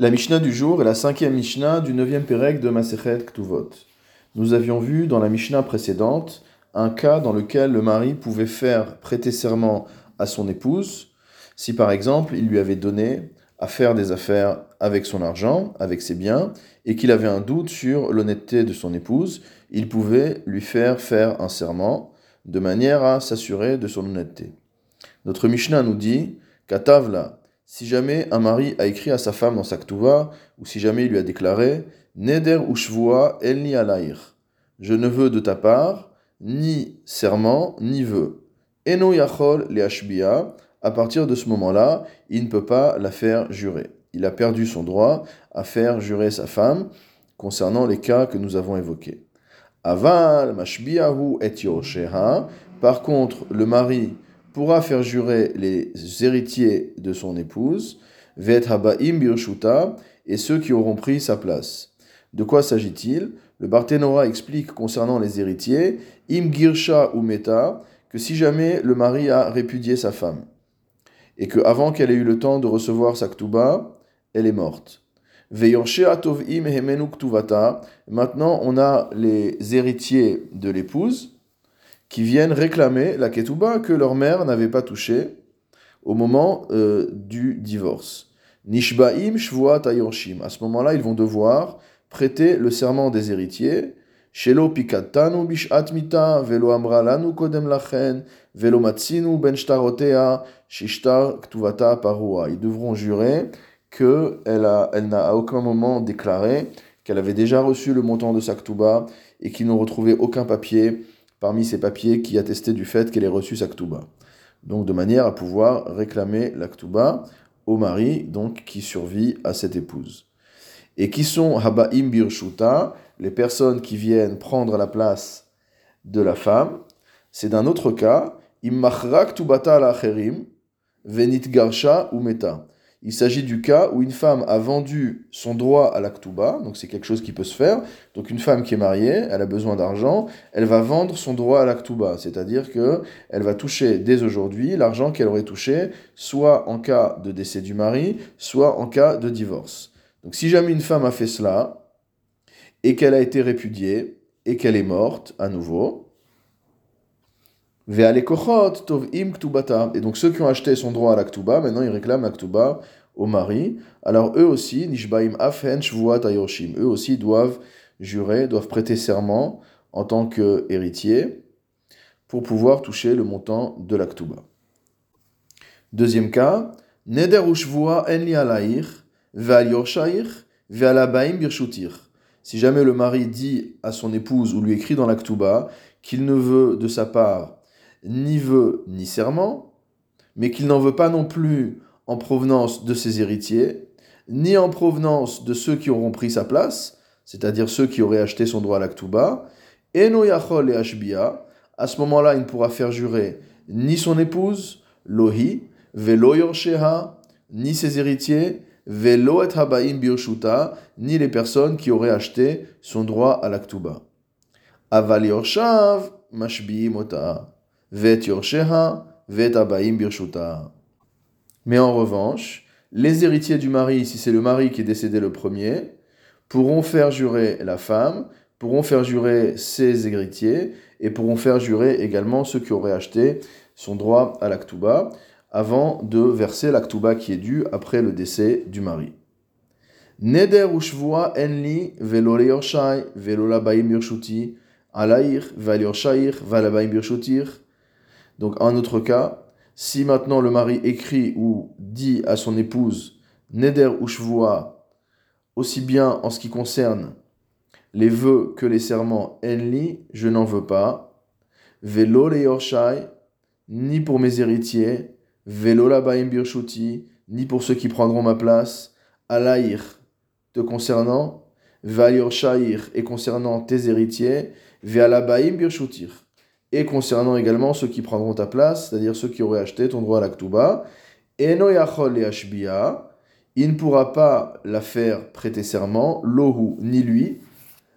La Mishnah du jour est la cinquième Mishnah du neuvième Pérec de Masechet Ktuvot. Nous avions vu dans la Mishnah précédente un cas dans lequel le mari pouvait faire prêter serment à son épouse si par exemple il lui avait donné à faire des affaires avec son argent, avec ses biens, et qu'il avait un doute sur l'honnêteté de son épouse, il pouvait lui faire faire un serment de manière à s'assurer de son honnêteté. Notre Mishnah nous dit Katavla si jamais un mari a écrit à sa femme dans sa ktuva, ou si jamais il lui a déclaré Neder ushvua elni alaïr, je ne veux de ta part ni serment ni vœu. Eno yachol le à partir de ce moment-là, il ne peut pas la faire jurer. Il a perdu son droit à faire jurer sa femme concernant les cas que nous avons évoqués. Aval mashbiahu et Par contre, le mari pourra faire jurer les héritiers de son épouse, vet habaim birshuta, et ceux qui auront pris sa place. De quoi s'agit-il? Le Barthénora explique concernant les héritiers, im girsha ou que si jamais le mari a répudié sa femme, et que avant qu'elle ait eu le temps de recevoir sa ktuba, elle est morte. Maintenant, on a les héritiers de l'épouse qui viennent réclamer la ketouba que leur mère n'avait pas touchée au moment euh, du divorce. Nishbaim shvuat ayorshim. À ce moment-là, ils vont devoir prêter le serment des héritiers. Shelo pikatanu bishat mita, velo amralanu kodem lachen, velo matsinu ben shtarotea, shishtar ktuvata parua. Ils devront jurer qu'elle elle n'a à aucun moment déclaré qu'elle avait déjà reçu le montant de sa ktuba et qu'ils n'ont retrouvé aucun papier parmi ces papiers qui attestaient du fait qu'elle ait reçu sa ktuba. Donc de manière à pouvoir réclamer la ktuba au mari donc qui survit à cette épouse. Et qui sont habaim birshuta, les personnes qui viennent prendre la place de la femme, c'est d'un autre cas, immachra ktubata la venit garsha ou meta. Il s'agit du cas où une femme a vendu son droit à l'aktuba, donc c'est quelque chose qui peut se faire. Donc une femme qui est mariée, elle a besoin d'argent, elle va vendre son droit à l'aktuba, c'est-à-dire que elle va toucher dès aujourd'hui l'argent qu'elle aurait touché, soit en cas de décès du mari, soit en cas de divorce. Donc si jamais une femme a fait cela et qu'elle a été répudiée et qu'elle est morte à nouveau, et donc ceux qui ont acheté son droit à l'aktuba, maintenant ils réclament l'aktuba au mari. Alors eux aussi, nishbaim afen eux aussi doivent jurer, doivent prêter serment en tant qu'héritier pour pouvoir toucher le montant de l'aktuba. Deuxième cas, neder ushvua en li alair, ve'al yorshair, ve'al birshutir. Si jamais le mari dit à son épouse ou lui écrit dans l'aktuba qu'il ne veut de sa part ni vœu ni serment, mais qu'il n'en veut pas non plus en provenance de ses héritiers, ni en provenance de ceux qui auront pris sa place, c'est-à-dire ceux qui auraient acheté son droit à l'aktuba, et yachol et ashbia, à ce moment-là, il ne pourra faire jurer ni son épouse, lohi, velo yorsheha, ni ses héritiers, velo et habaim birshuta, ni les personnes qui auraient acheté son droit à l'aktuba. Aval yorshav, mashbi mota. Mais en revanche, les héritiers du mari, si c'est le mari qui est décédé le premier, pourront faire jurer la femme, pourront faire jurer ses héritiers et pourront faire jurer également ceux qui auraient acheté son droit à l'aktuba avant de verser l'aktuba qui est dû après le décès du mari. Neder ushvua enli velo leyorshai velo labaim birshuti alair valyorshai valabaim birshutir donc, un autre cas, si maintenant le mari écrit ou dit à son épouse Neder ou aussi bien en ce qui concerne les vœux que les serments Enli, je n'en veux pas, Velo le Yorshai, ni pour mes héritiers, Velo la Baim ni pour ceux qui prendront ma place, Alaïr, te concernant, Val et concernant tes héritiers, Ve'alabaim Birshutir et concernant également ceux qui prendront ta place, c'est-à-dire ceux qui auraient acheté ton droit à l'aktuba. Eno yachol il ne pourra pas la faire prêter serment, lohu, ni lui,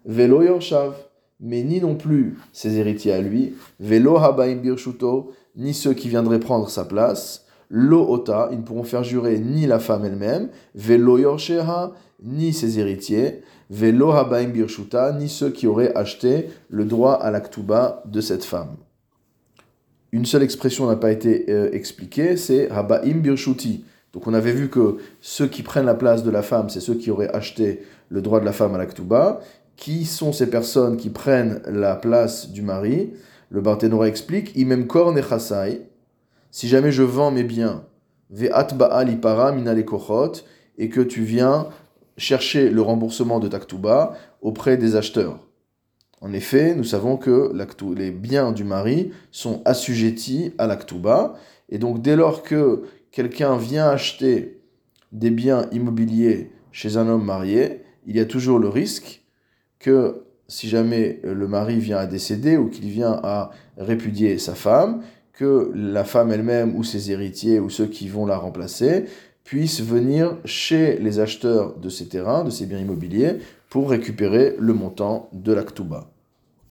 velo yorshav, mais ni non plus ses héritiers à lui, velo habaim birshuto, ni ceux qui viendraient prendre sa place, lo ils ne pourront faire jurer ni la femme elle-même, velo yorsheha, ni ses héritiers, velo habaim birshuta, ni ceux qui auraient acheté le droit à l'aktuba de cette femme. Une seule expression n'a pas été euh, expliquée, c'est habaim birshuti. Donc on avait vu que ceux qui prennent la place de la femme, c'est ceux qui auraient acheté le droit de la femme à l'aktuba. Qui sont ces personnes qui prennent la place du mari? Le Barthénora explique, imem kor nechasai, si jamais je vends mes biens, ipara et que tu viens chercher le remboursement de taktuba auprès des acheteurs. En effet, nous savons que les biens du mari sont assujettis à l'aktuba, et donc dès lors que quelqu'un vient acheter des biens immobiliers chez un homme marié, il y a toujours le risque que si jamais le mari vient à décéder ou qu'il vient à répudier sa femme, que la femme elle-même ou ses héritiers ou ceux qui vont la remplacer puissent venir chez les acheteurs de ces terrains, de ces biens immobiliers, pour récupérer le montant de l'Aktuba.